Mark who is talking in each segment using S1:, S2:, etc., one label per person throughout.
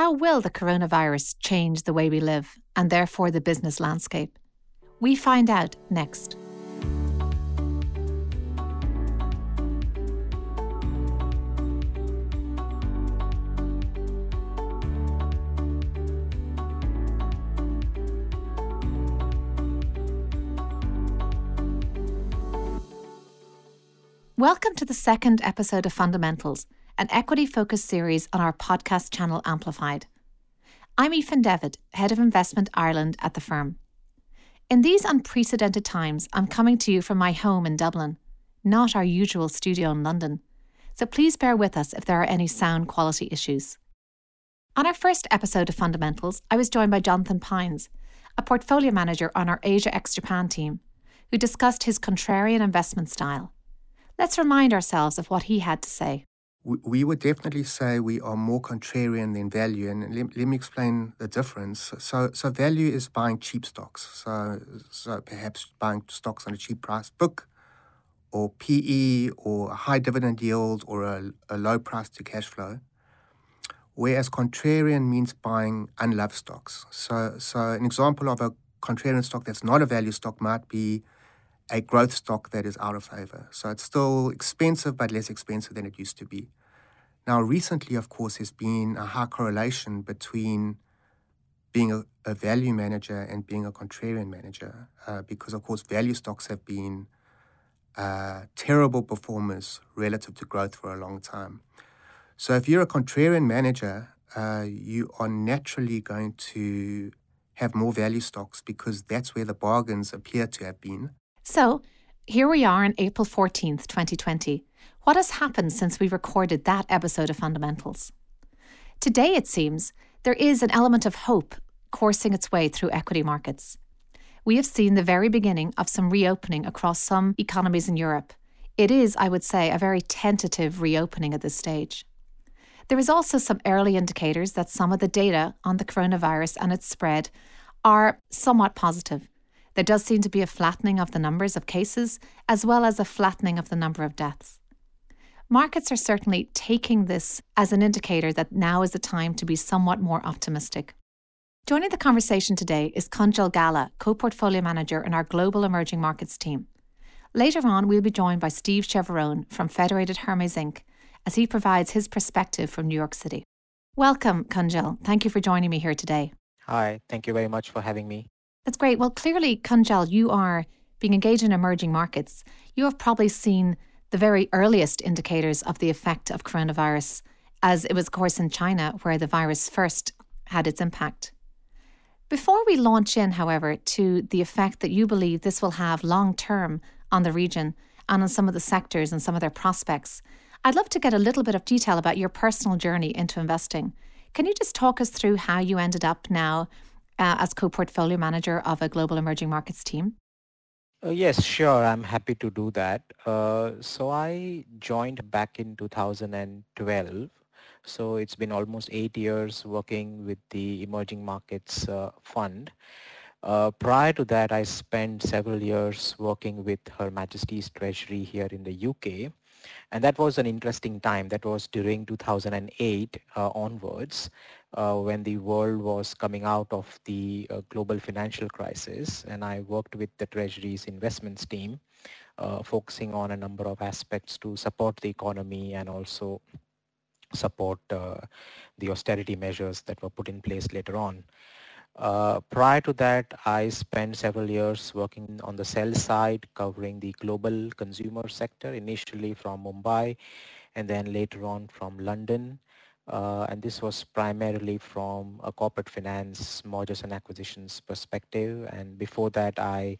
S1: How will the coronavirus change the way we live and therefore the business landscape? We find out next. Welcome to the second episode of Fundamentals, an equity focused series on our podcast channel Amplified. I'm Aoife Devitt, Head of Investment Ireland at the firm. In these unprecedented times, I'm coming to you from my home in Dublin, not our usual studio in London, so please bear with us if there are any sound quality issues. On our first episode of Fundamentals, I was joined by Jonathan Pines, a portfolio manager on our Asia ex Japan team, who discussed his contrarian investment style. Let's remind ourselves of what he had to say.
S2: We would definitely say we are more contrarian than value, and let, let me explain the difference. So, so value is buying cheap stocks. So, so perhaps buying stocks on a cheap price book, or PE, or a high dividend yield, or a, a low price to cash flow. Whereas contrarian means buying unloved stocks. So, so an example of a contrarian stock that's not a value stock might be a growth stock that is out of favor. So it's still expensive, but less expensive than it used to be. Now, recently, of course, there's been a high correlation between being a, a value manager and being a contrarian manager, uh, because, of course, value stocks have been uh, terrible performers relative to growth for a long time. So, if you're a contrarian manager, uh, you are naturally going to have more value stocks because that's where the bargains appear to have been.
S1: So, here we are on April 14th, 2020. What has happened since we recorded that episode of Fundamentals? Today, it seems, there is an element of hope coursing its way through equity markets. We have seen the very beginning of some reopening across some economies in Europe. It is, I would say, a very tentative reopening at this stage. There is also some early indicators that some of the data on the coronavirus and its spread are somewhat positive there does seem to be a flattening of the numbers of cases as well as a flattening of the number of deaths. Markets are certainly taking this as an indicator that now is the time to be somewhat more optimistic. Joining the conversation today is Kunjal Gala, co portfolio manager in our Global Emerging Markets team. Later on, we'll be joined by Steve Chiavarone from Federated Hermes Inc. as he provides his perspective from New York City. Welcome, Kunjal. Thank you for joining me here today.
S3: Hi, thank you very much for having me.
S1: That's great. Well, clearly, Kunjal, you are being engaged in emerging markets. You have probably seen the very earliest indicators of the effect of coronavirus, as it was, of course, in China where the virus first had its impact. Before we launch in, however, to the effect that you believe this will have long term on the region and on some of the sectors and some of their prospects, I'd love to get a little bit of detail about your personal journey into investing. Can you just talk us through how you ended up now uh, as co portfolio manager of a global emerging markets team?
S3: Uh, yes, sure. I'm happy to do that. Uh, so I joined back in 2012. So it's been almost eight years working with the Emerging Markets uh, Fund. Uh, prior to that, I spent several years working with Her Majesty's Treasury here in the UK. And that was an interesting time. That was during 2008 uh, onwards uh, when the world was coming out of the uh, global financial crisis. And I worked with the Treasury's investments team, uh, focusing on a number of aspects to support the economy and also support uh, the austerity measures that were put in place later on. Uh, prior to that, I spent several years working on the sell side, covering the global consumer sector, initially from Mumbai and then later on from London. Uh, and this was primarily from a corporate finance, mergers and acquisitions perspective. And before that, I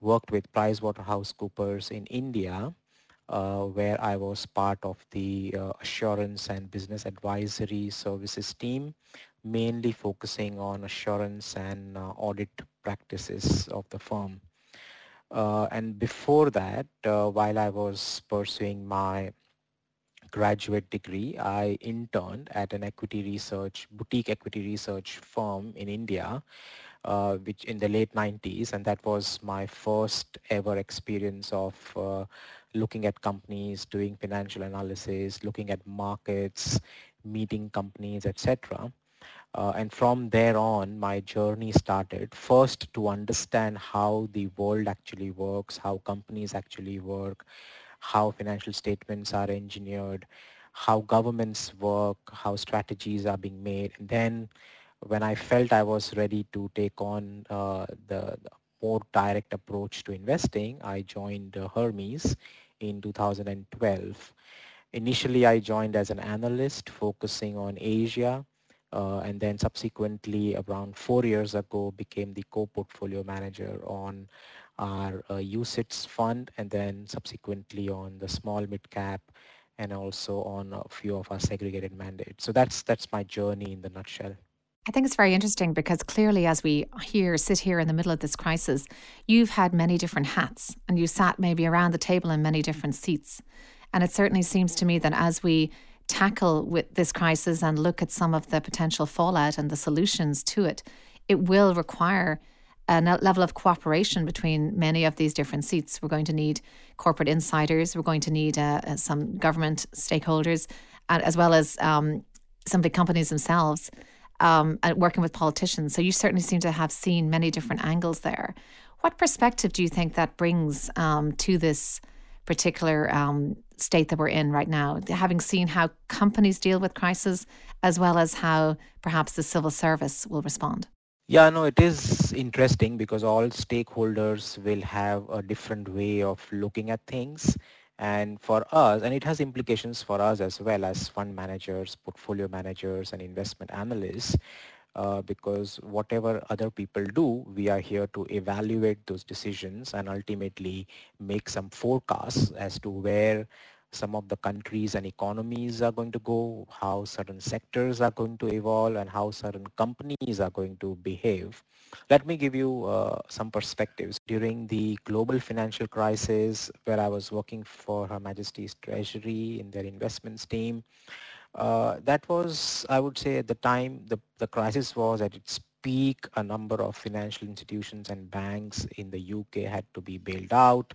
S3: worked with PricewaterhouseCoopers in India, uh, where I was part of the uh, assurance and business advisory services team, mainly focusing on assurance and uh, audit practices of the firm. Uh, and before that, uh, while I was pursuing my graduate degree, I interned at an equity research, boutique equity research firm in India, uh, which in the late 90s, and that was my first ever experience of uh, looking at companies, doing financial analysis, looking at markets, meeting companies, etc. Uh, and from there on, my journey started first to understand how the world actually works, how companies actually work, how financial statements are engineered, how governments work, how strategies are being made. And then when I felt I was ready to take on uh, the, the, more direct approach to investing, I joined uh, Hermes in 2012. Initially, I joined as an analyst focusing on Asia uh, and then subsequently around four years ago became the co-portfolio manager on our uh, UCITS fund and then subsequently on the small mid cap and also on a few of our segregated mandates. So that's that's my journey in the nutshell.
S1: I think it's very interesting because clearly, as we here sit here in the middle of this crisis, you've had many different hats and you sat maybe around the table in many different seats. And it certainly seems to me that as we tackle with this crisis and look at some of the potential fallout and the solutions to it, it will require a level of cooperation between many of these different seats. We're going to need corporate insiders, we're going to need uh, uh some government stakeholders, as well as um, some big companies themselves. Um, working with politicians. So you certainly seem to have seen many different angles there. What perspective do you think that brings um, to this particular um, state that we're in right now, having seen how companies deal with crisis as well as how perhaps the civil service will respond?
S3: Yeah, no, it is interesting because all stakeholders will have a different way of looking at things. And for us, and it has implications for us as well as fund managers, portfolio managers, and investment analysts, uh, because whatever other people do, we are here to evaluate those decisions and ultimately make some forecasts as to where some of the countries and economies are going to go, how certain sectors are going to evolve, and how certain companies are going to behave. Let me give you uh, some perspectives. During the global financial crisis, where I was working for Her Majesty's Treasury in their investments team, uh, that was, I would say, at the time the, the crisis was at its peak. A number of financial institutions and banks in the UK had to be bailed out.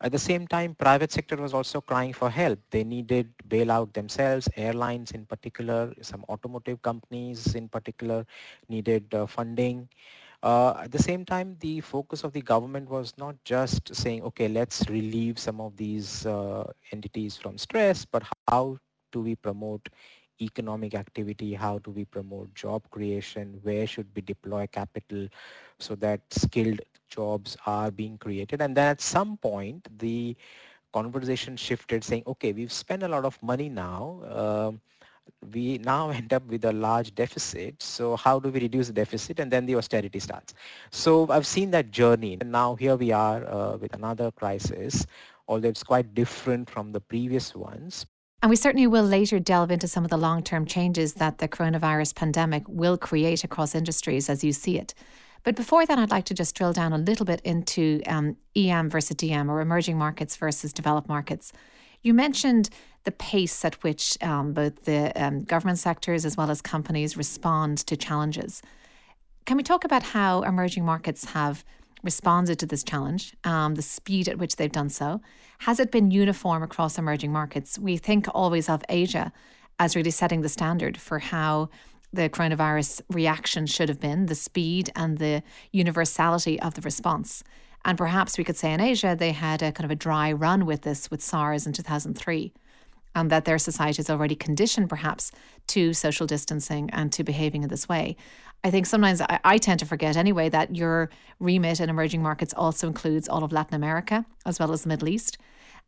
S3: At the same time, private sector was also crying for help. They needed bailout themselves. Airlines in particular, some automotive companies in particular needed uh, funding. Uh, at the same time, the focus of the government was not just saying, okay, let's relieve some of these uh, entities from stress, but how do we promote economic activity? How do we promote job creation? Where should we deploy capital so that skilled jobs are being created. And then at some point, the conversation shifted saying, okay, we've spent a lot of money now. Um, we now end up with a large deficit. So how do we reduce the deficit? And then the austerity starts. So I've seen that journey. And now here we are uh, with another crisis, although it's quite different from the previous ones.
S1: And we certainly will later delve into some of the long-term changes that the coronavirus pandemic will create across industries as you see it. But before that, I'd like to just drill down a little bit into um, EM versus DM or emerging markets versus developed markets. You mentioned the pace at which um, both the um, government sectors as well as companies respond to challenges. Can we talk about how emerging markets have responded to this challenge, um, the speed at which they've done so? Has it been uniform across emerging markets? We think always of Asia as really setting the standard for how the coronavirus reaction should have been, the speed and the universality of the response. And perhaps we could say in Asia, they had a kind of a dry run with this with SARS in 2003, and that their society is already conditioned perhaps to social distancing and to behaving in this way. I think sometimes I, I tend to forget anyway that your remit in emerging markets also includes all of Latin America as well as the Middle East.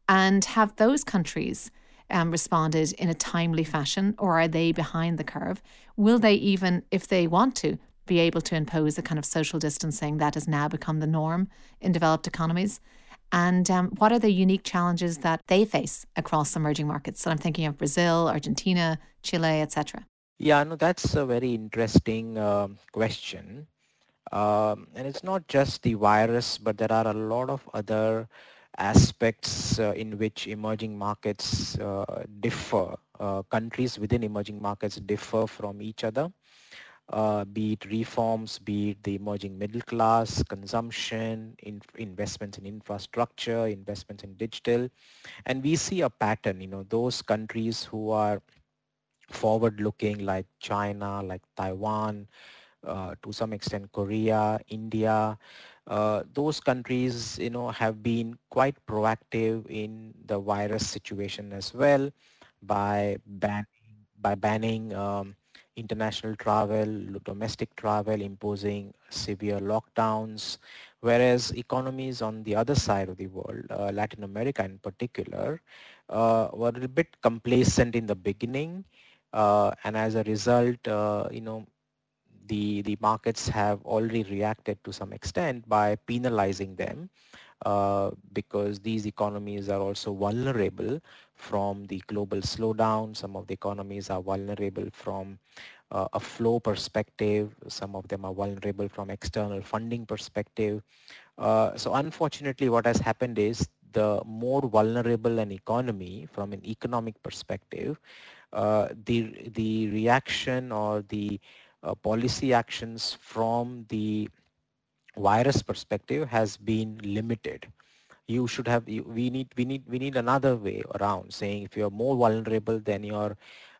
S1: And have those countries um, responded in a timely fashion or are they behind the curve? Will they even, if they want to, be able to impose a kind of social distancing that has now become the norm in developed economies? And um, what are the unique challenges that they face across emerging markets? So I'm thinking of Brazil, Argentina, Chile, etc.
S3: Yeah, no, that's a very interesting uh, question. Um, and it's not just the virus, but there are a lot of other aspects uh, in which emerging markets uh, differ. Uh, countries within emerging markets differ from each other. Uh, be it reforms, be it the emerging middle class, consumption, in, investments in infrastructure, investments in digital. And we see a pattern, you know, those countries who are forward-looking like China, like Taiwan, uh, to some extent Korea, India, uh, those countries, you know, have been quite proactive in the virus situation as well by banning by banning um, international travel, domestic travel, imposing severe lockdowns, whereas economies on the other side of the world, uh, Latin America in particular, uh, were a bit complacent in the beginning, uh, and as a result, you know, the, the markets have already reacted to some extent by penalizing them uh, because these economies are also vulnerable from the global slowdown. Some of the economies are vulnerable from uh, a flow perspective. Some of them are vulnerable from external funding perspective. Uh, so unfortunately, what has happened is the more vulnerable an economy from an economic perspective, uh, the the reaction or the uh, policy actions from the virus perspective has been limited. You should have you, we need we need we need another way around saying if you're more vulnerable then your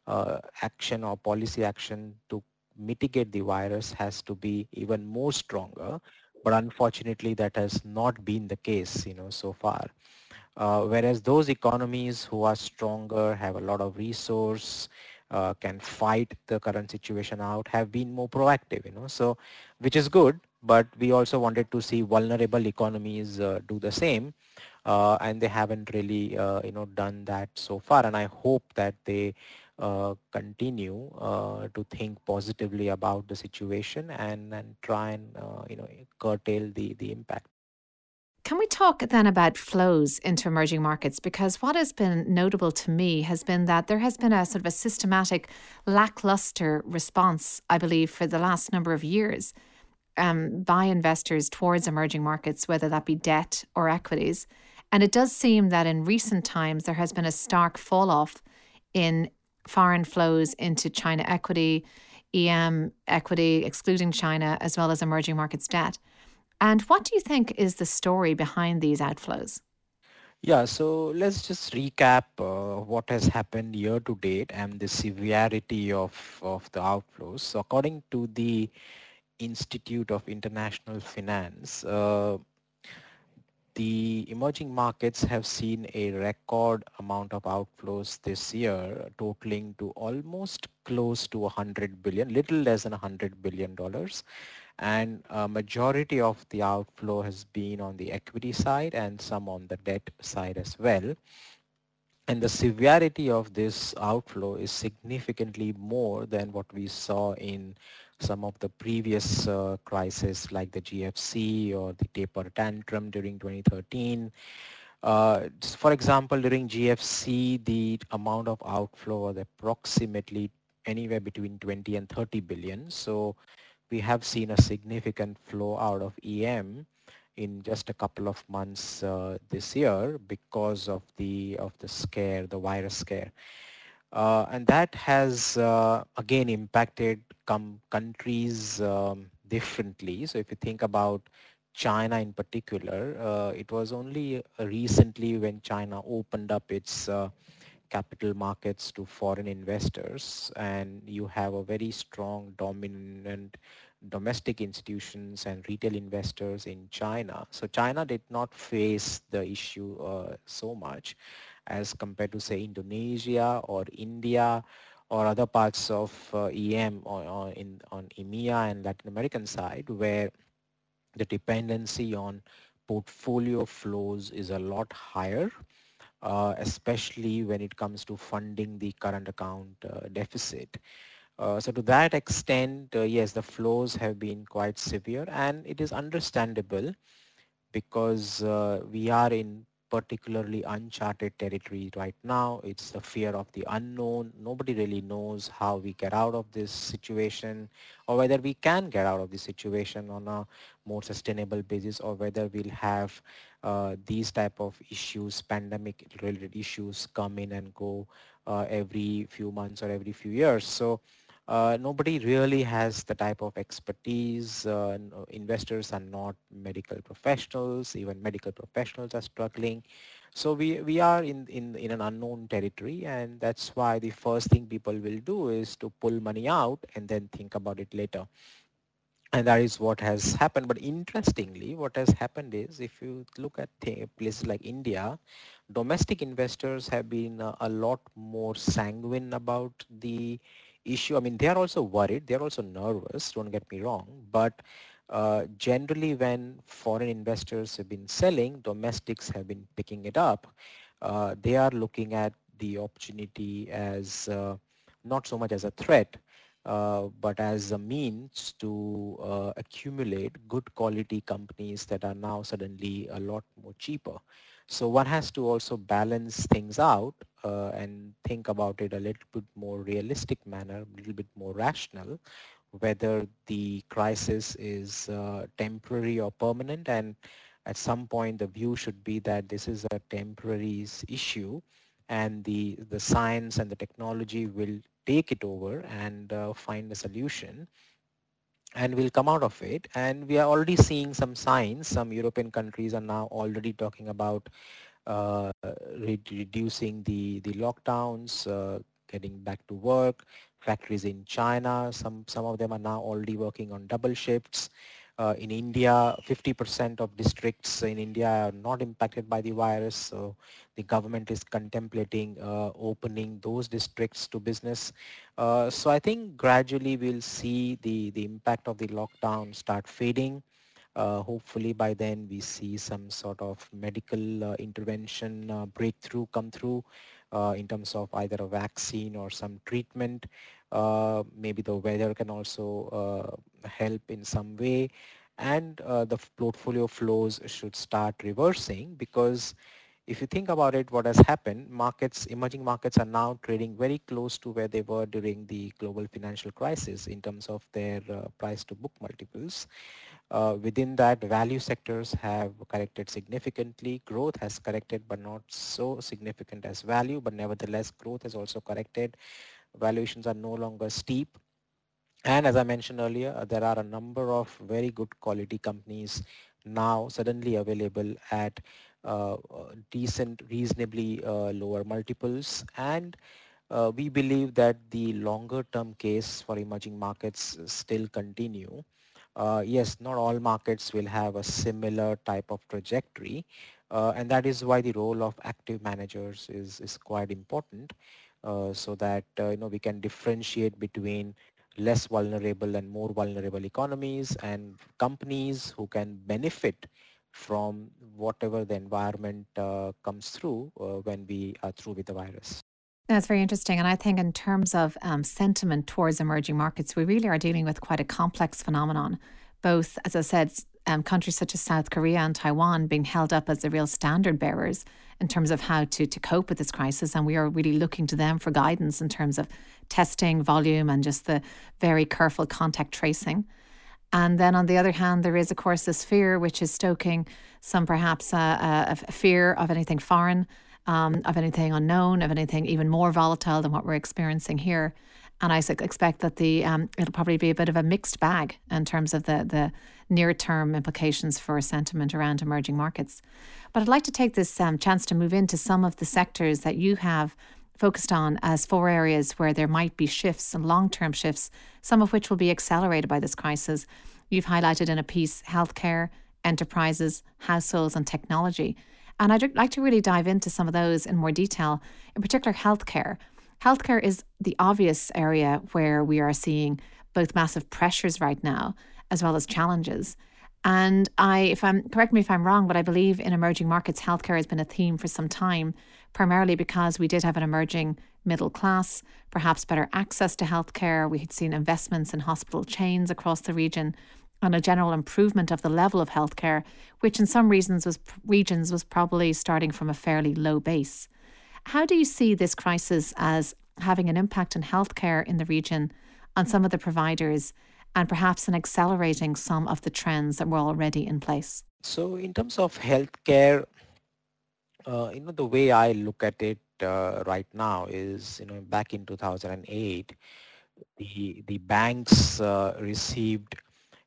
S3: uh, action or policy action to mitigate the virus has to be even more stronger. But unfortunately that has not been the case you know so far. Uh, whereas those economies who are stronger have a lot of resource uh, can fight the current situation out have been more proactive you know. So which is good but we also wanted to see vulnerable economies uh, do the same uh, and they haven't really uh, you know done that so far. And i hope that they uh, continue uh, to think positively about the situation and and try and you know curtail the the impact
S1: can we talk then about flows into emerging markets? Because what has been notable to me has been that there has been a sort of a systematic lackluster response, I believe, for the last number of years um, by investors towards emerging markets, whether that be debt or equities. And it does seem that in recent times there has been a stark fall off in foreign flows into China equity, EM equity, excluding China, as well as emerging markets debt. And what do you think is the story behind these outflows?
S3: Yeah, so let's just recap uh, what has happened year to date and the severity of, of the outflows. So according to the Institute of International Finance, uh, the emerging markets have seen a record amount of outflows this year, totaling to almost close to 100 billion, little less than 100 billion dollars and a majority of the outflow has been on the equity side and some on the debt side as well. And the severity of this outflow is significantly more than what we saw in some of the previous uh, crises like the GFC or the taper tantrum during 2013. Uh, for example, during GFC, the amount of outflow was approximately anywhere between 20 and 30 billion. So we have seen a significant flow out of EM in just a couple of months uh, this year because of the of the scare, the virus scare. Uh, and that has uh, again impacted com- countries um, differently. So if you think about China in particular, uh, it was only recently when China opened up its uh, capital markets to foreign investors and you have a very strong dominant domestic institutions and retail investors in China. So China did not face the issue uh, so much as compared to say Indonesia or India or other parts of uh, EM or, or in on EMEA and Latin American side where the dependency on portfolio flows is a lot higher uh, especially when it comes to funding the current account uh, deficit. Uh, so to that extent, uh, yes, the flows have been quite severe and it is understandable because uh, we are in particularly uncharted territory right now. It's the fear of the unknown. Nobody really knows how we get out of this situation or whether we can get out of this situation on a more sustainable basis or whether we'll have uh, these type of issues, pandemic related issues come in and go uh, every few months or every few years. So uh, nobody really has the type of expertise. Uh, investors are not medical professionals. Even medical professionals are struggling So we, we are in, in, in an unknown territory and that's why the first thing people will do is to pull money out and then think about it later. And that is what has happened. But interestingly, what has happened is if you look at places like India, domestic investors have been a, a lot more sanguine about the issue. I mean, they are also worried. They're also nervous, don't get me wrong. But uh, generally when foreign investors have been selling, domestics have been picking it up. Uh, they are looking at the opportunity as uh, not so much as a threat, uh, but as a means to uh, accumulate good quality companies that are now suddenly a lot more cheaper. So one has to also balance things out uh, and think about it a little bit more realistic manner, a little bit more rational, whether the crisis is uh, temporary or permanent. And at some point the view should be that this is a temporary issue and the the science and the technology will take it over and uh, find a solution and we'll come out of it and we are already seeing some signs some european countries are now already talking about uh, re- reducing the the lockdowns uh, getting back to work factories in China. Some, some of them are now already working on double shifts. Uh, in India, 50% of districts in India are not impacted by the virus. So the government is contemplating uh, opening those districts to business. Uh, so I think gradually we'll see the, the impact of the lockdown start fading. Uh, hopefully by then we see some sort of medical uh, intervention uh, breakthrough come through in terms of either a vaccine or some treatment. Uh, maybe the weather can also uh, help in some way and uh, the portfolio flows should start reversing because if you think about it, what has happened, markets, emerging markets are now trading very close to where they were during the global financial crisis in terms of their uh, price to book multiples. Uh, within that, value sectors have corrected significantly. Growth has corrected, but not so significant as value. But nevertheless, growth has also corrected. Valuations are no longer steep. And as I mentioned earlier, uh, there are a number of very good quality companies now suddenly available at uh, uh decent, reasonably uh, lower multiples. And uh, we believe that the longer term case for emerging markets still continue uh, yes, not all markets will have a similar type of trajectory. And that is why the role of active managers is, is quite important so that uh, you know we can differentiate between less vulnerable and more vulnerable economies and companies who can benefit from whatever the environment uh, comes through uh, when we are through with the virus.
S1: That's very interesting. And I think, in terms of um, sentiment towards emerging markets, we really are dealing with quite a complex phenomenon. Both, as I said, um, countries such as South Korea and Taiwan being held up as the real standard bearers in terms of how to, to cope with this crisis. And we are really looking to them for guidance in terms of testing volume and just the very careful contact tracing. And then on the other hand, there is, of course, this fear, which is stoking some perhaps uh, a, a fear of anything foreign um, of anything unknown, of anything even more volatile than what we're experiencing here. And I expect that the um, it'll probably be a bit of a mixed bag in terms of the the near term implications for sentiment around emerging markets. But I'd like to take this um, chance to move into some of the sectors that you have focused on as four areas where there might be shifts and long term shifts, some of which will be accelerated by this crisis. You've highlighted in a piece healthcare, enterprises, households, and technology. And I'd like to really dive into some of those in more detail, in particular healthcare. Healthcare is the obvious area where we are seeing both massive pressures right now as well as challenges. And I, if I'm correct me if I'm wrong, but I believe in emerging markets, healthcare has been a theme for some time, primarily because we did have an emerging middle class, perhaps better access to healthcare. We had seen investments in hospital chains across the region, and a general improvement of the level of healthcare, which in some reasons was regions was probably starting from a fairly low base. How do you see this crisis as having an impact on healthcare in the region, on some of the providers, and perhaps in accelerating some of the trends that were already in place?
S3: So, in terms of healthcare, uh, you know, the way I look at it uh, right now is, you know, back in 2008, the the banks uh, received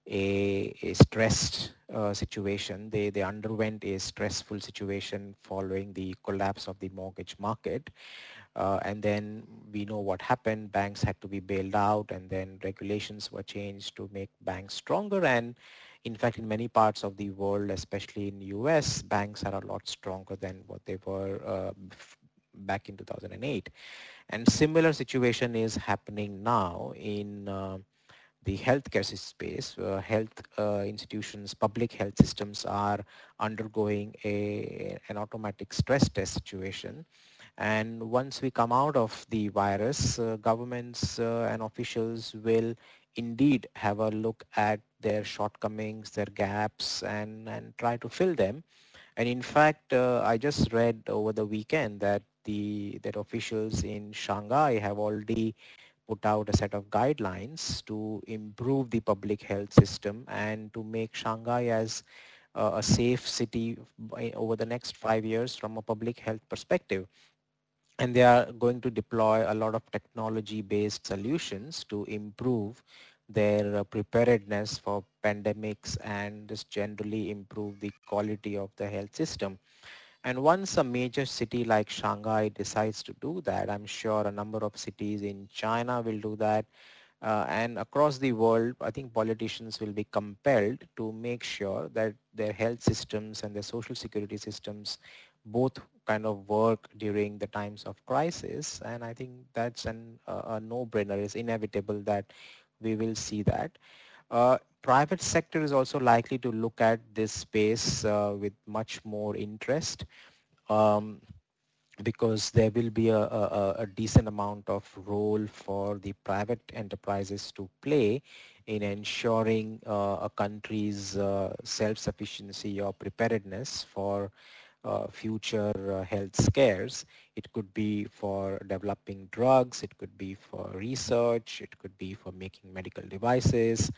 S3: a, a stressed uh, situation. They, they underwent a stressful situation following the collapse of the mortgage market. Uh, and then we know what happened. Banks had to be bailed out and then regulations were changed to make banks stronger. And in fact, in many parts of the world, especially in US, banks are a lot stronger than what they were uh, back in 2008. And similar situation is happening now in uh, the healthcare space. Uh, health uh, institutions, public health systems are undergoing a, an automatic stress test situation and once we come out of the virus, uh, governments uh, and officials will indeed have a look at their shortcomings, their gaps, and, and try to fill them. And in fact, uh, I just read over the weekend that the that officials in Shanghai have already put out a set of guidelines to improve the public health system and to make Shanghai as uh, a safe city over the next five years from a public health perspective and they are going to deploy a lot of technology-based solutions to improve their uh, preparedness for pandemics and just generally improve the quality of the health system. And once a major city like Shanghai decides to do that, I'm sure a number of cities in China will do that. Uh, and across the world, I think politicians will be compelled to make sure that their health systems and their social security systems both kind of work during the times of crisis and I think that's an, uh, a no-brainer. It's inevitable that we will see that. Uh, private sector is also likely to look at this space uh, with much more interest um, because there will be a, a, a, decent amount of role for the private enterprises to play in ensuring uh, a country's uh, self-sufficiency or preparedness for uh, future uh, health scares. It could be for developing drugs, it could be for research, it could be for making medical devices,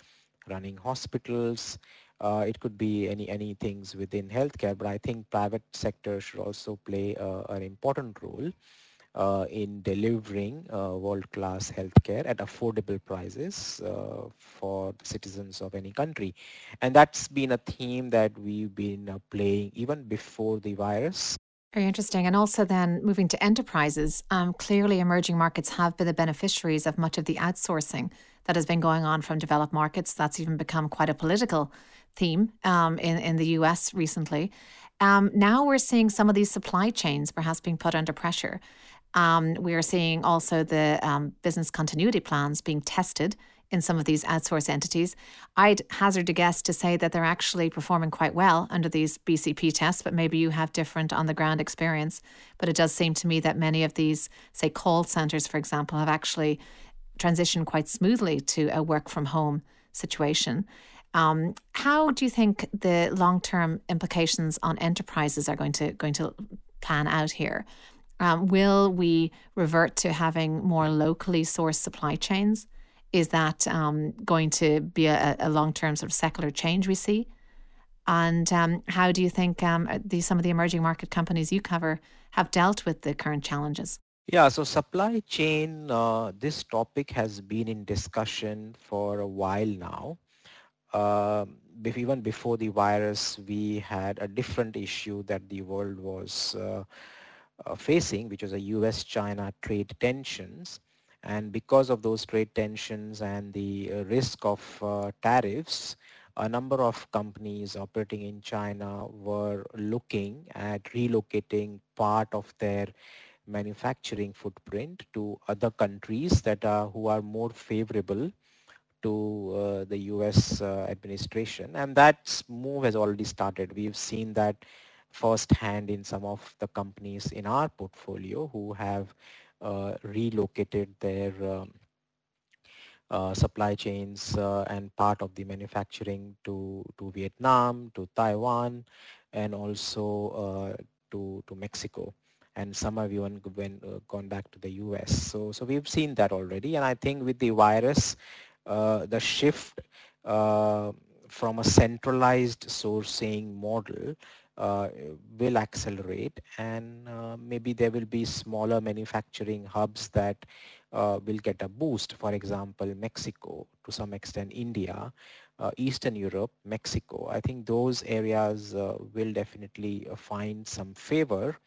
S3: running hospitals, uh, it could be any any things within healthcare, but I think private sector should also play uh, an important role uh, in delivering uh, world-class healthcare at affordable prices uh, for citizens of any country. And that's been a theme that we've been uh, playing even before the virus.
S1: Very interesting. And also then moving to enterprises, um, clearly emerging markets have been the beneficiaries of much of the outsourcing that has been going on from developed markets. That's even become quite a political theme um, in, in the US recently. Um, now we're seeing some of these supply chains perhaps being put under pressure. Um, we are seeing also the um, business continuity plans being tested in some of these outsourced entities. I'd hazard a guess to say that they're actually performing quite well under these BCP tests, but maybe you have different on the ground experience. But it does seem to me that many of these, say, call centers, for example, have actually transitioned quite smoothly to a work from home situation. Um, how do you think the long term implications on enterprises are going to going to plan out here? Um, will we revert to having more locally sourced supply chains? Is that um, going to be a, a long term sort of secular change we see? And um, how do you think um, the, some of the emerging market companies you cover have dealt with the current challenges?
S3: Yeah, so supply chain, uh, this topic has been in discussion for a while now. Uh, even before the virus, we had a different issue that the world was uh, uh, facing, which was a US-China trade tensions. And because of those trade tensions and the uh, risk of uh, tariffs, a number of companies operating in China were looking at relocating part of their manufacturing footprint to other countries that are who are more favorable to uh, the US uh, administration. And that move has already started. We've seen that firsthand in some of the companies in our portfolio who have relocated their um, uh, supply chains uh, and part of the manufacturing to, to Vietnam, to Taiwan, and also uh, to, to Mexico. And some have even went, uh, gone back to the US. So, so we've seen that already. And I think with the virus, uh, the shift from a centralized sourcing model uh, will accelerate and uh, maybe there will be smaller manufacturing hubs that uh, will get a boost. For example, Mexico, to some extent India, uh, Eastern Europe, Mexico. I think those areas uh, will definitely uh, find some favor.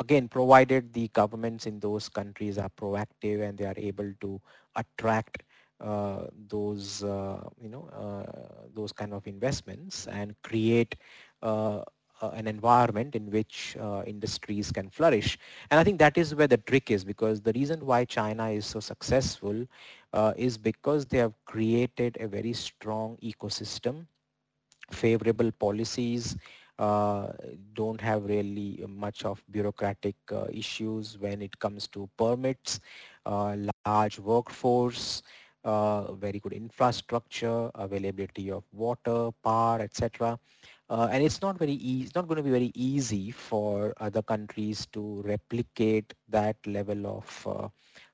S3: again, provided the governments in those countries are proactive and they are able to attract uh, those uh, you know uh, those kind of investments and create an environment in which uh, industries can flourish. And I think that is where the trick is because the reason why China is so successful uh, is because they have created a very strong ecosystem, favorable policies, uh, don't have really much of bureaucratic uh, issues when it comes to permits, uh, large workforce, very good infrastructure, availability of water, power, etc. Uh, and it's not very easy, it's not going to be very easy for other countries to replicate that level of uh,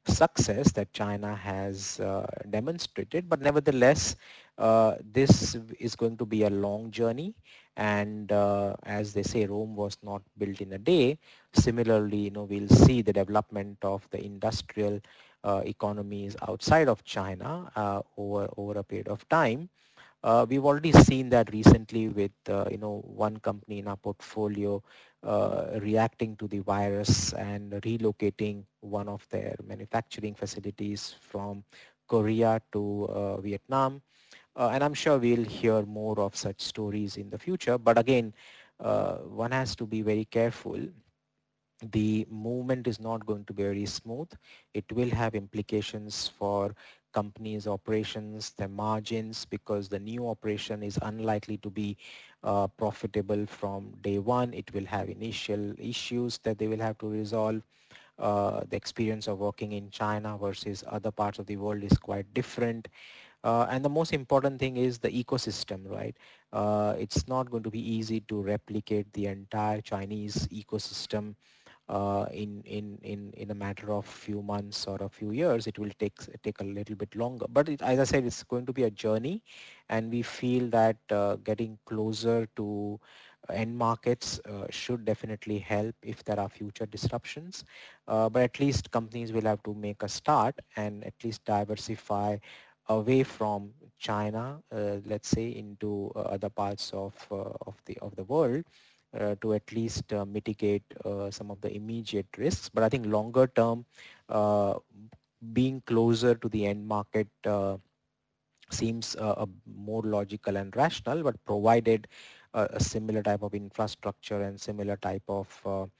S3: success that China has uh, demonstrated. But nevertheless, uh, this is going to be a long journey. And uh, as they say, Rome was not built in a day. Similarly, you know, we'll see the development of the industrial uh, economies outside of China over, over a period of time. Uh, we've already seen that recently with, uh, you know, one company in our portfolio uh, reacting to the virus and relocating one of their manufacturing facilities from Korea to uh, Vietnam. Uh, and I'm sure we'll hear more of such stories in the future. But again, uh, one has to be very careful the movement is not going to be very smooth. It will have implications for company's operations, their margins, because the new operation is unlikely to be uh, profitable from day one. It will have initial issues that they will have to resolve. Uh, the experience of working in China versus other parts of the world is quite different. Uh, and the most important thing is the ecosystem, right? Uh, it's not going to be easy to replicate the entire Chinese ecosystem uh, in, in, in, in a matter of few months or a few years. It will take, take a little bit longer. But it, as I said, it's going to be a journey and we feel that uh, getting closer to end markets uh, should definitely help if there are future disruptions. Uh, but at least companies will have to make a start and at least diversify away from China, uh, let's say, into uh, other parts of, of, the, of the world uh, to at least uh, mitigate uh, some of the immediate risks. But I think longer term, being closer to the end market seems uh, more logical and rational, but provided uh, a similar type of infrastructure and similar type of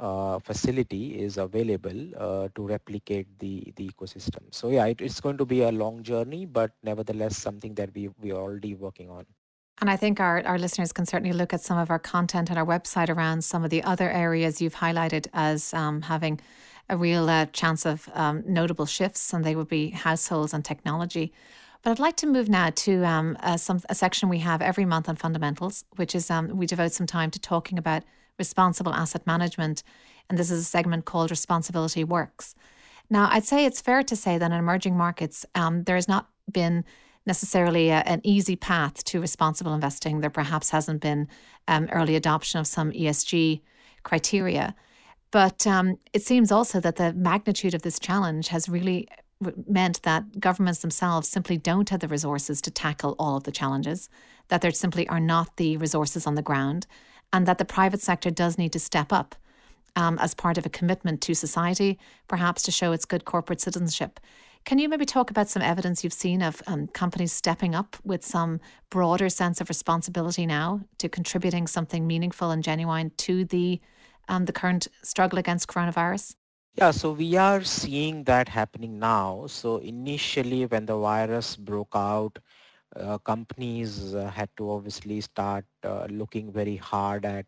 S3: uh, facility is available to replicate the, the ecosystem. So yeah, it, it's going to be a long journey, but nevertheless something that we, we are already working on.
S1: And I think our, our listeners can certainly look at some of our content on our website around some of the other areas you've highlighted as um, having a real uh, chance of um, notable shifts, and they would be households and technology. But I'd like to move now to um, some, a section we have every month on fundamentals, which is um, we devote some time to talking about responsible asset management. And this is a segment called Responsibility Works. Now, I'd say it's fair to say that in emerging markets, um, there has not been necessarily a, an easy path to responsible investing. There perhaps hasn't been um, early adoption of some ESG criteria. But um, it seems also that the magnitude of this challenge has really meant that governments themselves simply don't have the resources to tackle all of the challenges, that there simply are not the resources on the ground, and that the private sector does need to step up um, as part of a commitment to society, perhaps to show its good corporate citizenship. Can you maybe talk about some evidence you've seen of um, companies stepping up with some broader sense of responsibility now to contributing something meaningful and genuine to the um, the current struggle against coronavirus?
S3: Yeah, so we are seeing that happening now. So initially, when the virus broke out, uh, companies uh, had to obviously start uh, looking very hard at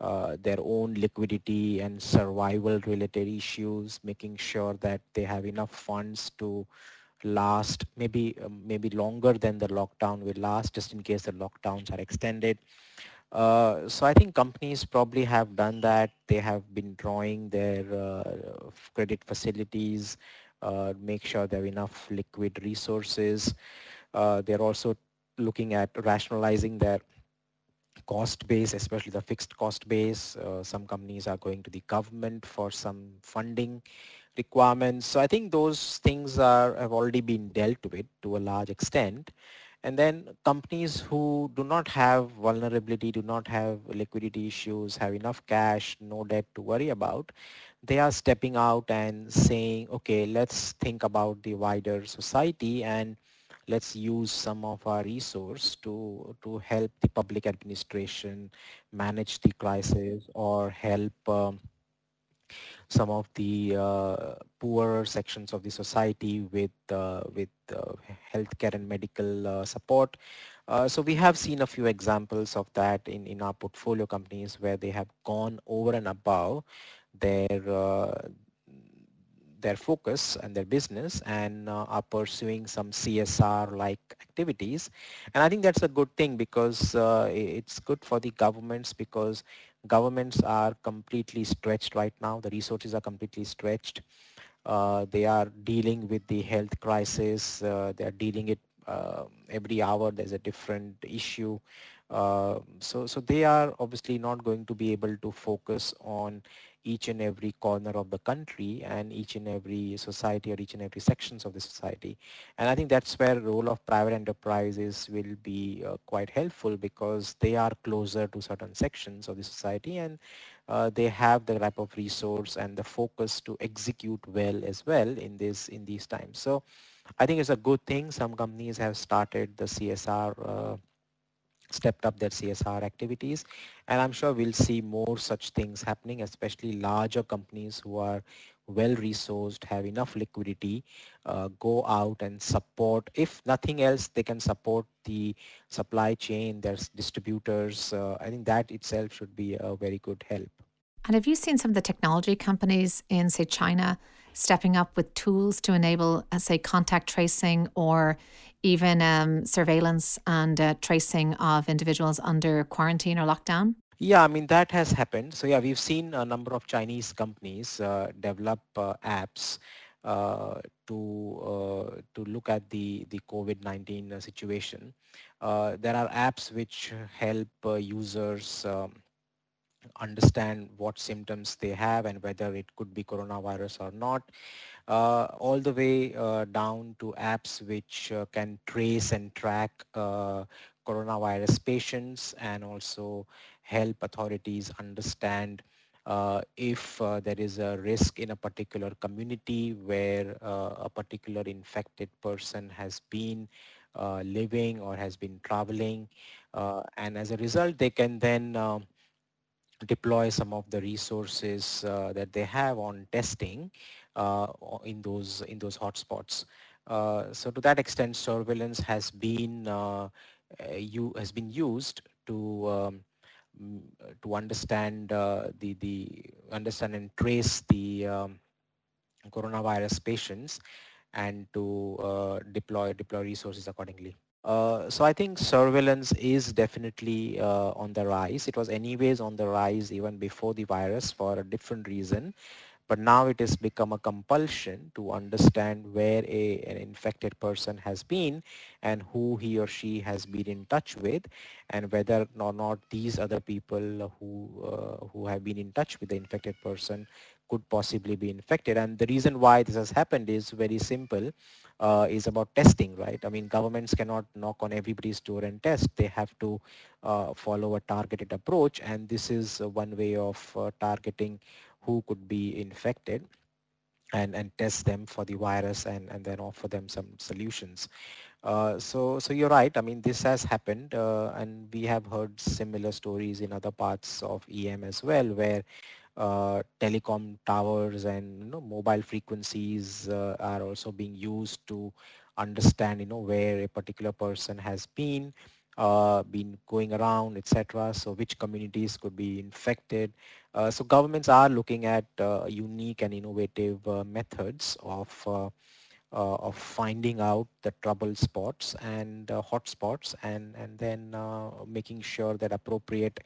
S3: uh, their own liquidity and survival related issues, making sure that they have enough funds to last maybe um, maybe longer than the lockdown will last just in case the lockdowns are extended. Uh, so I think companies probably have done that. They have been drawing their uh, credit facilities, uh, make sure they have enough liquid resources. Uh, they're also looking at rationalizing their cost base, especially the fixed cost base. Uh, some companies are going to the government for some funding requirements. So I think those things are have already been dealt with to a large extent. And then companies who do not have vulnerability, do not have liquidity issues, have enough cash, no debt to worry about, they are stepping out and saying, okay, let's think about the wider society and let's use some of our resource to, to help the public administration manage the crisis or help um, some of the uh, poorer sections of the society with uh, with uh, healthcare and medical uh, support. Uh, so we have seen a few examples of that in, in our portfolio companies where they have gone over and above their uh, their focus and their business and uh, are pursuing some CSR like activities. And I think that's a good thing because uh, it's good for the governments because governments are completely stretched right now. The resources are completely stretched. Uh, they are dealing with the health crisis. Uh, they are dealing it uh, every hour. There's a different issue. Uh, so, so they are obviously not going to be able to focus on each and every corner of the country and each and every society or each and every sections of the society. And I think that's where role of private enterprises will be uh, quite helpful because they are closer to certain sections of the society and uh, they have the type of resource and the focus to execute well as well in this in these times. So I think it's a good thing. Some companies have started the CSR uh, stepped up their CSR activities. And I'm sure we'll see more such things happening, especially larger companies who are well resourced, have enough liquidity, uh, go out and support. If nothing else, they can support the supply chain, their distributors. Uh, I think that itself should be a very good help.
S1: And have you seen some of the technology companies in, say, China stepping up with tools to enable, uh, say, contact tracing or even um, surveillance and uh, tracing of individuals under quarantine or lockdown?
S3: Yeah, I mean, that has happened. So yeah, we've seen a number of Chinese companies uh, develop uh, apps uh, to uh, to look at the the COVID-19 uh, situation. there are apps which help users um, understand what symptoms they have and whether it could be coronavirus or not. Uh, all the way uh, down to apps which uh, can trace and track uh, coronavirus patients and also help authorities understand uh, if uh, there is a risk in a particular community where a particular infected person has been living or has been traveling and as a result they can then um, deploy some of the resources uh, that they have on testing uh, in those in those hotspots. Uh, so to that extent, surveillance has been you has been used to um, to understand uh, the the understand and trace the um, coronavirus patients and to uh, deploy deploy resources accordingly. Uh, so I think surveillance is definitely uh, on the rise. It was anyways on the rise even before the virus for a different reason. But now it has become a compulsion to understand where a, an infected person has been and who he or she has been in touch with and whether or not these other people who, uh, who have been in touch with the infected person could possibly be infected. And the reason why this has happened is very simple uh, is about testing, right? I mean, governments cannot knock on everybody's door and test. They have to uh, follow a targeted approach, and this is one way of uh, targeting who could be infected and, and test them for the virus and, and then offer them some solutions. Uh, so, so you're right. I mean, this has happened, uh, and we have heard similar stories in other parts of EM as well, where uh, telecom towers and you know, mobile frequencies uh, are also being used to understand you know where a particular person has been uh, been going around etc so which communities could be infected. Uh, so governments are looking at uh, unique and innovative uh, methods of of finding out the trouble spots and hotspots and and then making sure that appropriate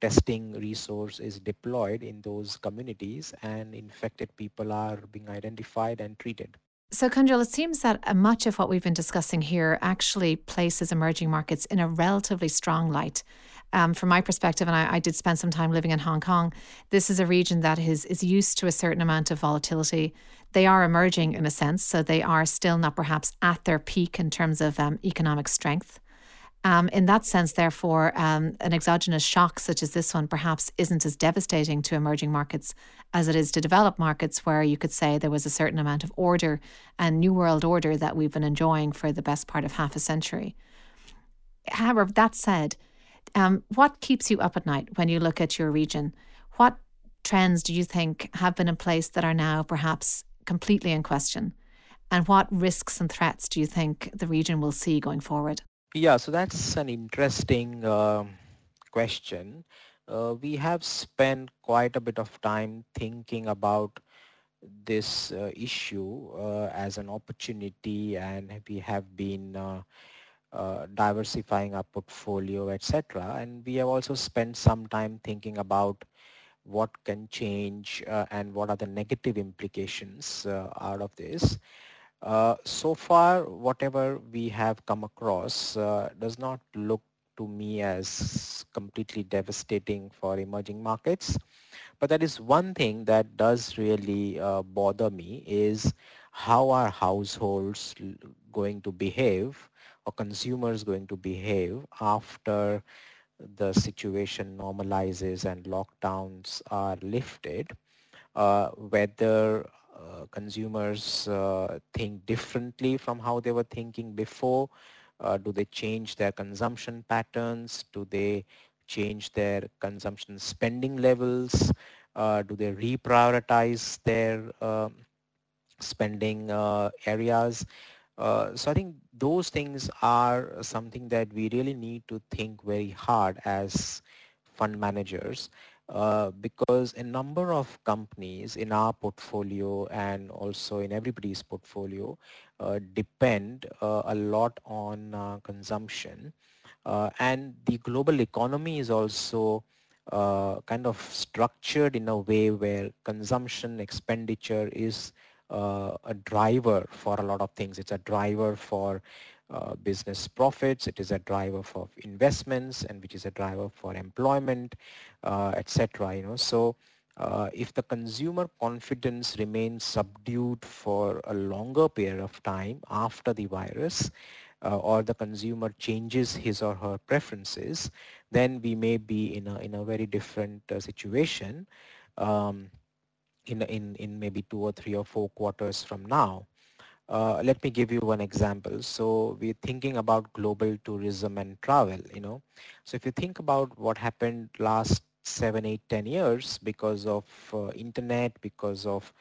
S3: testing resource is deployed in those communities and infected people are being identified and treated.
S1: So, Kunjal, it seems that uh, much of what we've been discussing here actually places emerging markets in a relatively strong light. Um, from my perspective, and I, I, did spend some time living in Hong Kong, this is a region that is, is used to a certain amount of volatility. They are emerging in a sense, so they are still not perhaps at their peak in terms of um, economic strength. Um, in that sense, therefore, um, an exogenous shock such as this one perhaps isn't as devastating to emerging markets as it is to developed markets, where you could say there was a certain amount of order and New World Order that we've been enjoying for the best part of half a century. However, that said, um, what keeps you up at night when you look at your region? What trends do you think have been in place that are now perhaps completely in question? And what risks and threats do you think the region will see going forward?
S3: Yeah, so that's an interesting uh, question. Uh, we have spent quite a bit of time thinking about this uh, issue uh, as an opportunity and we have been uh, uh, diversifying our portfolio, etc. And we have also spent some time thinking about what can change and what are the negative implications out of this. Uh, so far, whatever we have come across uh, does not look to me as completely devastating for emerging markets. But that is one thing that does really uh, bother me is how are households going to behave or consumers going to behave after the situation normalizes and lockdowns are lifted, uh, whether consumers uh, think differently from how they were thinking before? Uh, do they change their consumption patterns? Do they change their consumption spending levels? do they reprioritize their um, spending areas? Uh, so I think those things are something that we really need to think very hard as fund managers uh, because a number of companies in our portfolio and also in everybody's portfolio uh, depend uh, a lot on uh, consumption uh, and the global economy is also kind of structured in a way where consumption expenditure is a driver for a lot of things. It's a driver for uh, business profits. It is a driver for investments and which is a driver for employment, uh, etc. You know, so uh, if the consumer confidence remains subdued for a longer period of time after the virus, uh, or the consumer changes his or her preferences, then we may be in a in a very different uh, situation. Um, in, in, in maybe two or three or four quarters from now. Uh, let me give you one example. So we're thinking about global tourism and travel, you know. So if you think about what happened last seven, eight, ten years because of uh, internet, because of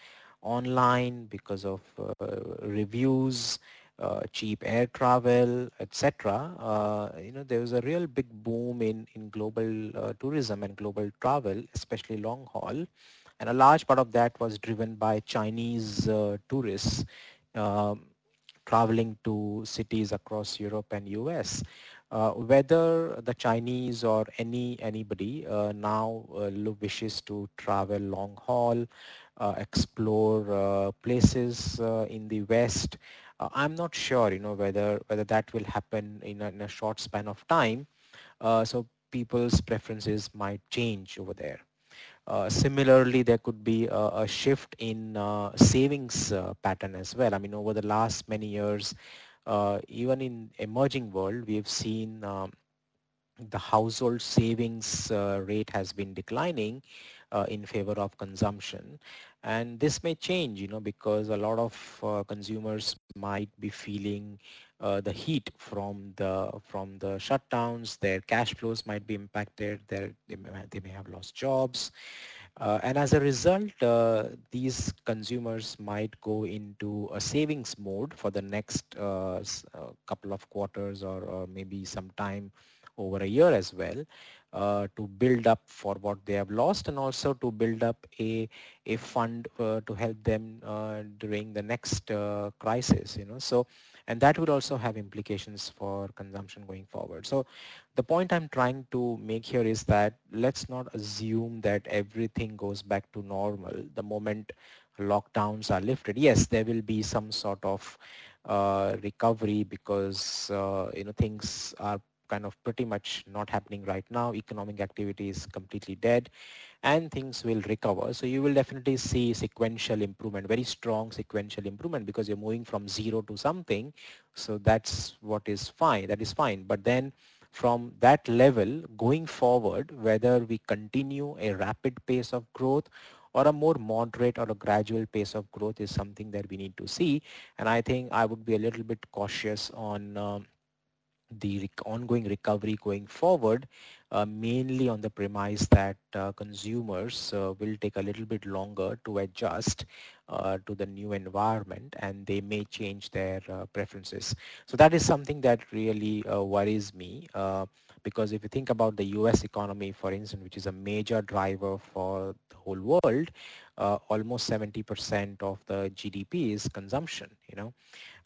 S3: online, because of uh, reviews, uh, cheap air travel, etc. Uh, you know, there was a real big boom in, in global uh, tourism and global travel, especially long haul. And a large part of that was driven by Chinese tourists um, traveling to cities across Europe and US. Uh, whether the Chinese or any anybody uh, now uh, wishes to travel long haul, uh, explore uh, places uh, in the West, I'm not sure, you know, whether whether that will happen in a, in a short span of time. so people's preferences might change over there. Uh, similarly, there could be a, a shift in uh, savings uh, pattern as well. I mean, over the last many years, uh, even in emerging world, we have seen um, the household savings uh, rate has been declining in favor of consumption. And this may change, you know, because a lot of consumers might be feeling uh, the heat from the from the shutdowns. Their cash flows might be impacted. Their, they, may, they may have lost jobs. Uh, and as a result, uh, these consumers might go into a savings mode for the next uh, uh, couple of quarters or, or, maybe some time over a year as well uh, to build up for what they have lost and also to build up a, a fund to help them during the next crisis. You know, so and that would also have implications for consumption going forward. So the point I'm trying to make here is that let's not assume that everything goes back to normal the moment lockdowns are lifted. Yes, there will be some sort of uh, recovery because uh, you know things are kind of pretty much not happening right now. Economic activity is completely dead and things will recover. So you will definitely see sequential improvement, very strong sequential improvement because you're moving from zero to something. So that's what is fine. That is fine. But then from that level going forward, whether we continue a rapid pace of growth or a more moderate or a gradual pace of growth is something that we need to see. And I think I would be a little bit cautious on uh, the ongoing recovery going forward, uh, mainly on the premise that uh, consumers uh, will take a little bit longer to adjust uh, to the new environment and they may change their uh, preferences. So that is something that really uh, worries me because if you think about the US economy, for instance, which is a major driver for the whole world, almost 70% of the GDP is consumption, you know.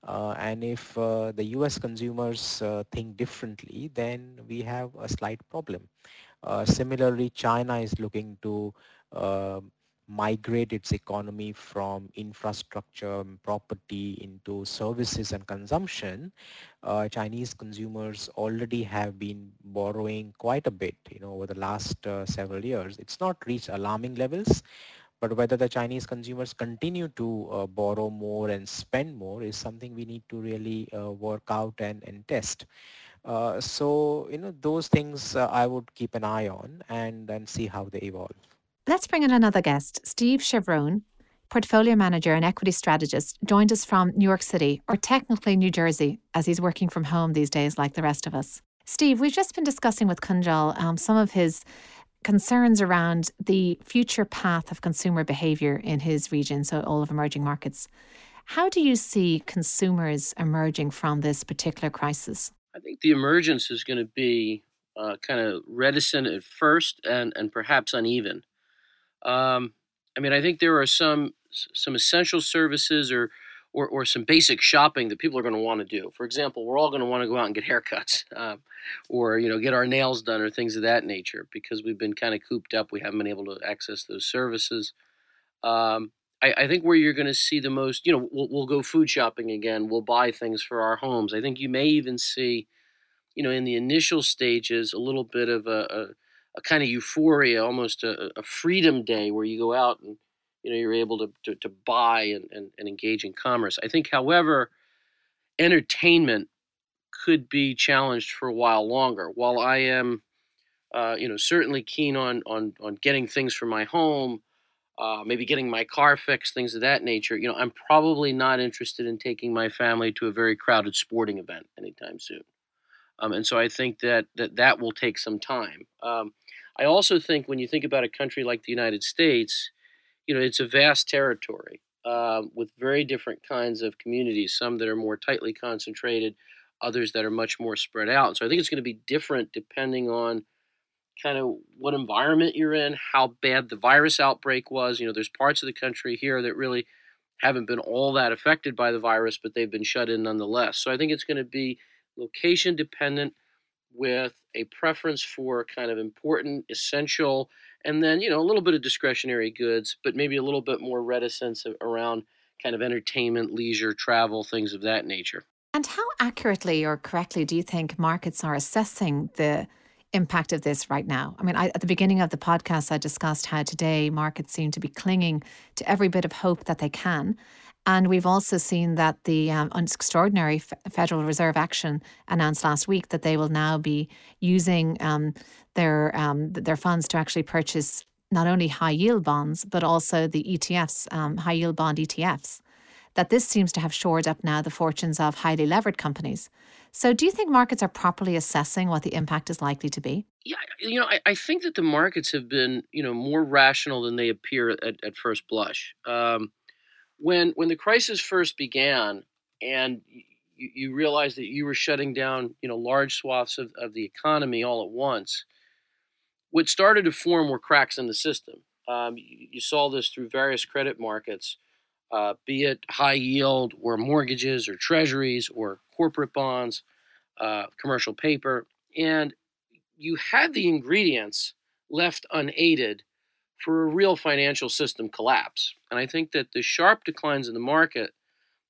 S3: Uh, and if uh, the US consumers uh, think differently, then we have a slight problem. similarly, China is looking to migrate its economy from infrastructure and property into services and consumption, uh, Chinese consumers already have been borrowing quite a bit, you know, over the last uh, several years. It's not reached alarming levels, but whether the Chinese consumers continue to uh, borrow more and spend more is something we need to really uh, work out and, and test. Uh, so, you know, those things uh, I would keep an eye on and, and see how they evolve.
S1: Let's bring in another guest. Steve Chiavarone, portfolio manager and equity strategist, joined us from New York City, or technically New Jersey, as he's working from home these days like the rest of us. Steve, we've just been discussing with Kunjal um, some of his concerns around the future path of consumer behaviour in his region, so all of emerging markets. How do you see consumers emerging from this particular crisis?
S4: I think the emergence is going to be uh, kind of reticent at first and, and perhaps uneven. Um, I mean, I think there are some some essential services or or, or some basic shopping that people are going to want to do. For example, we're all going to want to go out and get haircuts, um, or you know, get our nails done, or things of that nature, because we've been kind of cooped up. We haven't been able to access those services. Um, I, I, think where you're going to see the most, you know, we'll, we'll go food shopping again. We'll buy things for our homes. I think you may even see, you know, in the initial stages, a little bit of a, a, a kind of euphoria, almost a, a freedom day, where you go out and you know you're able to, to, to buy and, and, and engage in commerce. I think, however, entertainment could be challenged for a while longer. While I am, uh, you know, certainly keen on on on getting things for my home, uh, maybe getting my car fixed, things of that nature. You know, I'm probably not interested in taking my family to a very crowded sporting event anytime soon. Um, and so I think that that that will take some time. Um, I also think when you think about a country like the United States, you know, it's a vast territory uh, with very different kinds of communities, some that are more tightly concentrated, others that are much more spread out. So I think it's going to be different depending on kind of what environment you're in, how bad the virus outbreak was. You know, there's parts of the country here that really haven't been all that affected by the virus, but they've been shut in nonetheless. So I think it's going to be location dependent with a preference for kind of important, essential, and then you know a little bit of discretionary goods, but maybe a little bit more reticence around kind of entertainment, leisure, travel, things of that nature.
S1: And how accurately or correctly do you think markets are assessing the impact of this right now? I mean, I, at the beginning of the podcast, I discussed how today markets seem to be clinging to every bit of hope that they can. And we've also seen that the um, extraordinary Federal Reserve action announced last week that they will now be using um, their um, their funds to actually purchase not only high yield bonds but also the ETFs, um, high yield bond ETFs. That this seems to have shored up now the fortunes of highly levered companies. So, do you think markets are properly assessing what the impact is likely to be?
S4: Yeah, you know, I, I think that the markets have been, you know, more rational than they appear at, at first blush. Um, when when the crisis first began, and you, you realized that you were shutting down, you know, large swaths of, of the economy all at once, what started to form were cracks in the system. Um, you, you, saw this through various credit markets, uh, be it high yield or mortgages or treasuries or corporate bonds, uh, commercial paper, and you had the ingredients left unaided for a real financial system collapse. And I think that the sharp declines in the market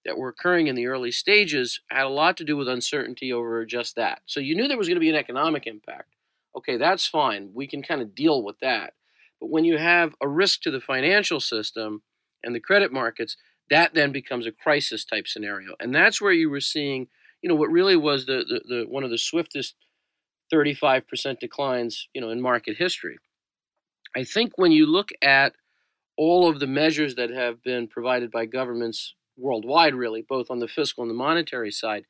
S4: that were occurring in the early stages had a lot to do with uncertainty over just that. So you knew there was going to be an economic impact. Okay, that's fine. We can kind of deal with that. But when you have a risk to the financial system and the credit markets, that then becomes a crisis type scenario. And that's where you were seeing, you know, what really was the, the, the one of the swiftest 35% declines, you know, in market history. I think when you look at all of the measures that have been provided by governments worldwide, really, both on the fiscal and the monetary side,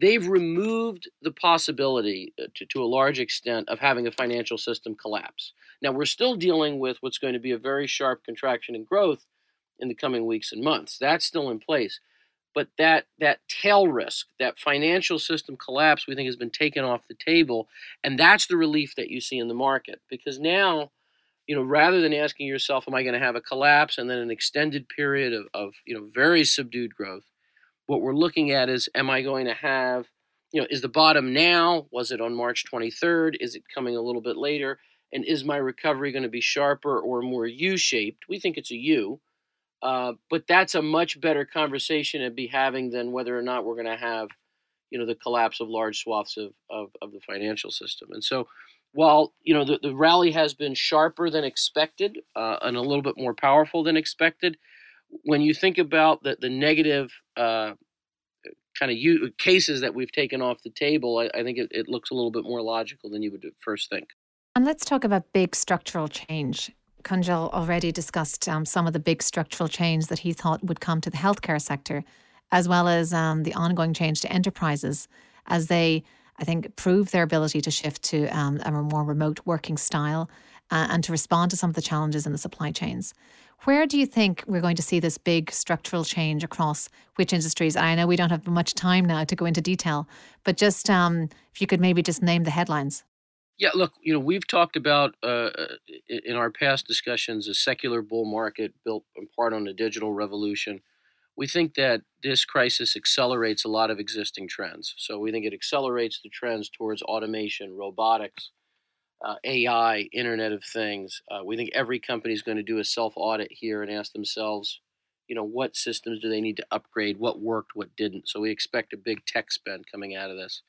S4: they've removed the possibility uh, to, to a large extent of having a financial system collapse. Now, we're still dealing with what's going to be a very sharp contraction in growth in the coming weeks and months. That's still in place. But that, that tail risk, that financial system collapse, we think has been taken off the table. And that's the relief that you see in the market. Because now, you know, rather than asking yourself, am I going to have a collapse and then an extended period of, of, you know, very subdued growth, what we're looking at is, am I going to have, you know, is the bottom now? Was it on March 23rd? Is it coming a little bit later? And is my recovery going to be sharper or more U shaped? We think it's a U. Uh, but that's a much better conversation to be having than whether or not we're going to have, you know, the collapse of large swaths of, of, of the financial system. And so, while you know the, the rally has been sharper than expected uh, and a little bit more powerful than expected, when you think about the the negative uh, kind of u- cases that we've taken off the table, I, I think it, it looks a little bit more logical than you would first think.
S1: And let's talk about big structural change. Kunjal already discussed um, some of the big structural change that he thought would come to the healthcare sector, as well as um, the ongoing change to enterprises as they I think, prove their ability to shift to um, a more remote working style uh, and to respond to some of the challenges in the supply chains. Where do you think we're going to see this big structural change across which industries? I know we don't have much time now to go into detail, but just um, if you could maybe just name the headlines.
S4: Yeah, look, you know, we've talked about uh, in our past discussions a secular bull market built in part on the digital revolution we think that this crisis accelerates a lot of existing trends. So we think it accelerates the trends towards automation, robotics, uh, AI, Internet of Things. Uh, we think every company is going to do a self audit here and ask themselves, you know, what systems do they need to upgrade? What worked? What didn't? So we expect a big tech spend coming out of this.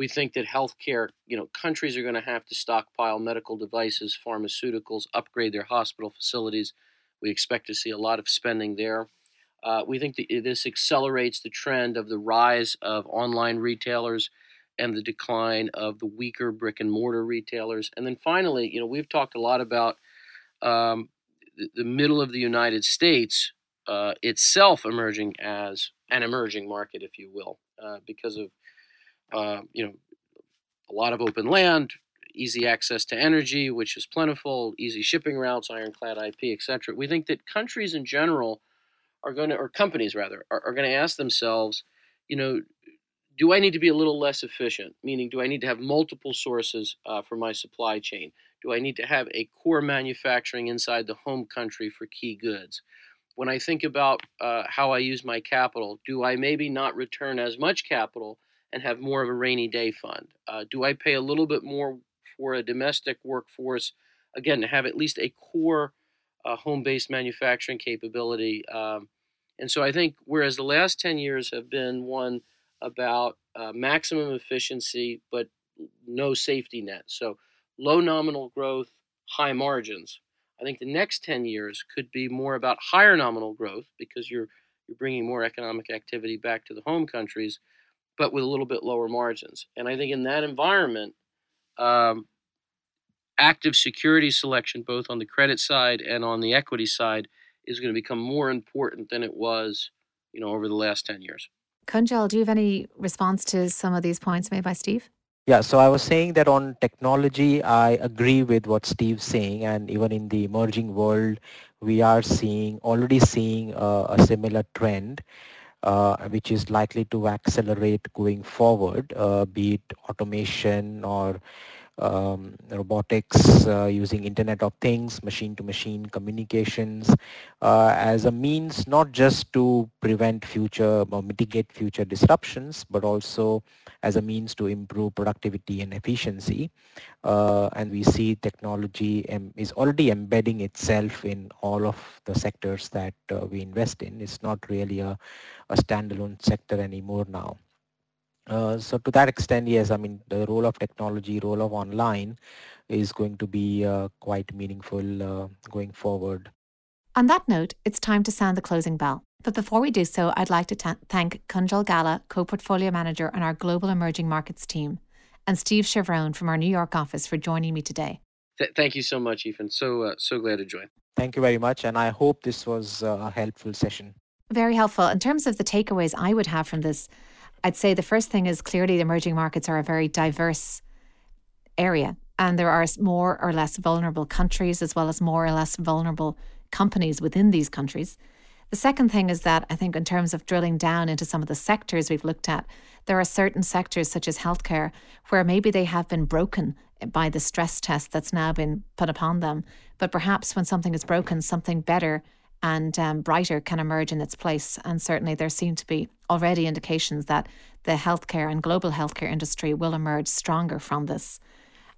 S4: We think that healthcare, you know, countries are going to have to stockpile medical devices, pharmaceuticals, upgrade their hospital facilities. We expect to see a lot of spending there. Uh, we think that this accelerates the trend of the rise of online retailers and the decline of the weaker brick and mortar retailers. And then finally, you know, we've talked a lot about um, the, middle of the United States uh, itself emerging as an emerging market, if you will, uh, because of uh, you know a lot of open land, easy access to energy, which is plentiful, easy shipping routes, ironclad IP, etc. We think that countries in general are going to, or companies rather, are, are going to ask themselves, you know, do I need to be a little less efficient? Meaning, do I need to have multiple sources uh, for my supply chain? Do I need to have a core manufacturing inside the home country for key goods? When I think about uh, how I use my capital, do I maybe not return as much capital and have more of a rainy day fund? Uh, do I pay a little bit more for a domestic workforce, again, to have at least a core uh, home-based manufacturing capability. Um, and so I think whereas the last 10 years have been one about uh, maximum efficiency but no safety net. So low nominal growth, high margins. I think the next 10 years could be more about higher nominal growth because you're you're bringing more economic activity back to the home countries, but with a little bit lower margins. And I think in that environment, um, active security selection, both on the credit side and on the equity side, is going to become more important than it was, you know, over the last 10 years.
S1: Kunjal, do you have any response to some of these points made by Steve?
S3: Yeah, so I was saying that on technology, I agree with what Steve's saying, and even in the emerging world, we are seeing already seeing uh, a similar trend, which is likely to accelerate going forward, uh, be it automation or um, robotics uh, using Internet of Things, machine-to-machine communications uh, as a means not just to prevent future or mitigate future disruptions, but also as a means to improve productivity and efficiency. Uh, and we see technology em- is already embedding itself in all of the sectors that uh, we invest in. It's not really a, a standalone sector anymore now. Uh, so to that extent, yes, I mean, the role of technology, role of online is going to be uh, quite meaningful uh, going forward.
S1: On that note, it's time to sound the closing bell. But before we do so, I'd like to t- thank Kunjal Gala, co-portfolio manager on our Global Emerging Markets team, and Steve Chiavarone from our New York office for joining me today.
S4: Th- thank you so much, Ethan. So uh, so glad to join.
S3: Thank you very much, and I hope this was uh, a helpful session.
S1: Very helpful. In terms of the takeaways I would have from this, I'd say the first thing is clearly the emerging markets are a very diverse area, and there are more or less vulnerable countries as well as more or less vulnerable companies within these countries. The second thing is that I think, in terms of drilling down into some of the sectors we've looked at, there are certain sectors, such as healthcare, where maybe they have been broken by the stress test that's now been put upon them. But perhaps when something is broken, something better and um, brighter can emerge in its place. And certainly there seem to be already indications that the healthcare and global healthcare industry will emerge stronger from this.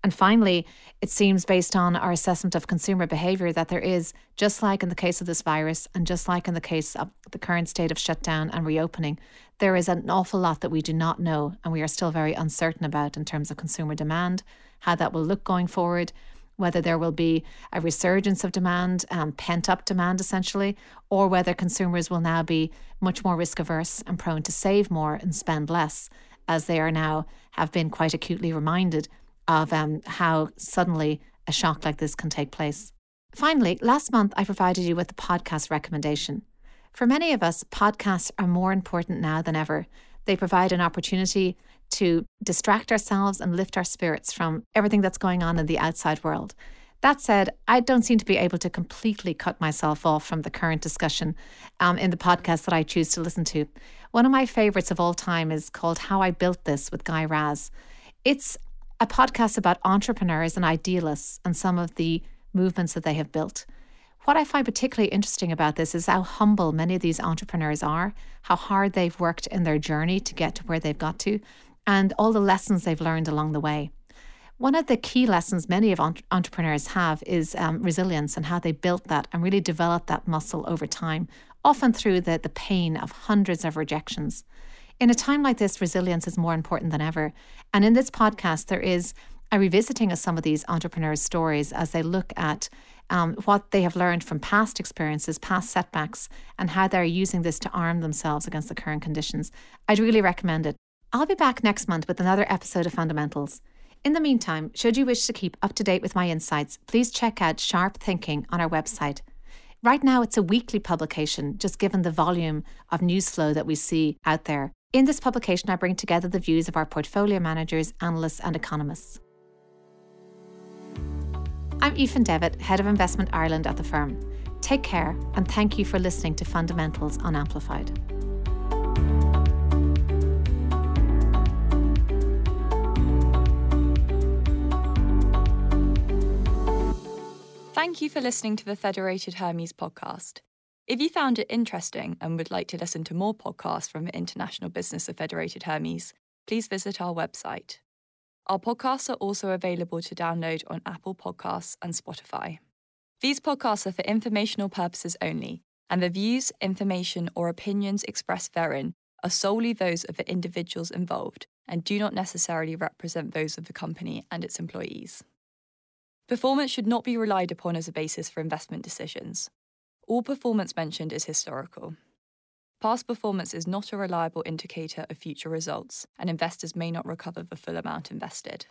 S1: And finally, it seems based on our assessment of consumer behaviour that there is, just like in the case of this virus and just like in the case of the current state of shutdown and reopening, there is an awful lot that we do not know and we are still very uncertain about in terms of consumer demand, how that will look going forward, whether there will be a resurgence of demand, um, pent up demand essentially, or whether consumers will now be much more risk averse and prone to save more and spend less, as they are now have been quite acutely reminded of um, how suddenly a shock like this can take place. Finally, last month I provided you with a podcast recommendation. For many of us, podcasts are more important now than ever. They provide an opportunity to distract ourselves and lift our spirits from everything that's going on in the outside world. That said, I don't seem to be able to completely cut myself off from the current discussion um, in the podcast that I choose to listen to. One of my favorites of all time is called How I Built This with Guy Raz. It's a podcast about entrepreneurs and idealists and some of the movements that they have built. What I find particularly interesting about this is how humble many of these entrepreneurs are, how hard they've worked in their journey to get to where they've got to, and all the lessons they've learned along the way. One of the key lessons many of entre- entrepreneurs have is um, resilience and how they built that and really developed that muscle over time, often through the, the pain of hundreds of rejections. In a time like this, resilience is more important than ever. And in this podcast, there is a revisiting of some of these entrepreneurs' stories as they look at um, what they have learned from past experiences, past setbacks, and how they're using this to arm themselves against the current conditions. I'd really recommend it. I'll be back next month with another episode of Fundamentals. In the meantime, should you wish to keep up to date with my insights, please check out Sharp Thinking on our website. Right now, it's a weekly publication, just given the volume of news flow that we see out there. In this publication, I bring together the views of our portfolio managers, analysts, and economists. I'm Aoife Devitt, Head of Investment Ireland at the firm. Take care, and thank you for listening to Fundamentals on Amplified.
S5: Thank you for listening to the Federated Hermes podcast. If you found it interesting and would like to listen to more podcasts from the international business of Federated Hermes, please visit our website. Our podcasts are also available to download on Apple Podcasts and Spotify. These podcasts are for informational purposes only, and the views, information, or opinions expressed therein are solely those of the individuals involved and do not necessarily represent those of the company and its employees. Performance should not be relied upon as a basis for investment decisions. All performance mentioned is historical. Past performance is not a reliable indicator of future results, and investors may not recover the full amount invested.